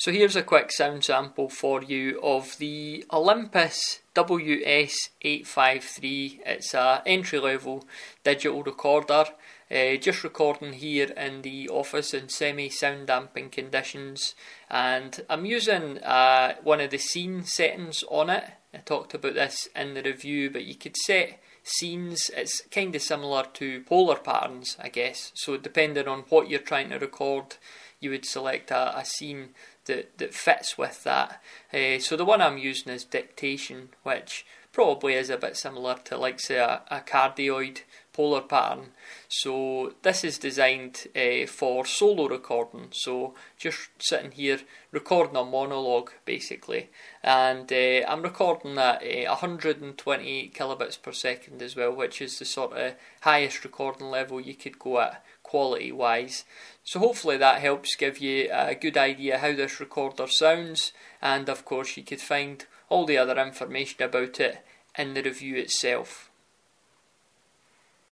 So here's a quick sound sample for you of the Olympus WS853. It's a entry level digital recorder. Uh, just recording here in the office in semi sound damping conditions, and I'm using uh, one of the scene settings on it. I talked about this in the review, but you could set scenes. It's kind of similar to polar patterns, I guess. So depending on what you're trying to record, you would select a, a scene that, that fits with that. Uh, so the one I'm using is dictation, which probably is a bit similar to like say a, a cardioid polar pattern. So this is designed uh, for solo recording. So just sitting here recording a monologue basically, and uh, I'm recording at uh, 128 kilobits per second as well, which is the sort of highest recording level you could go at quality wise. So hopefully that helps give you a good idea how this recorder sounds and of course you could find all the other information about it in the review itself.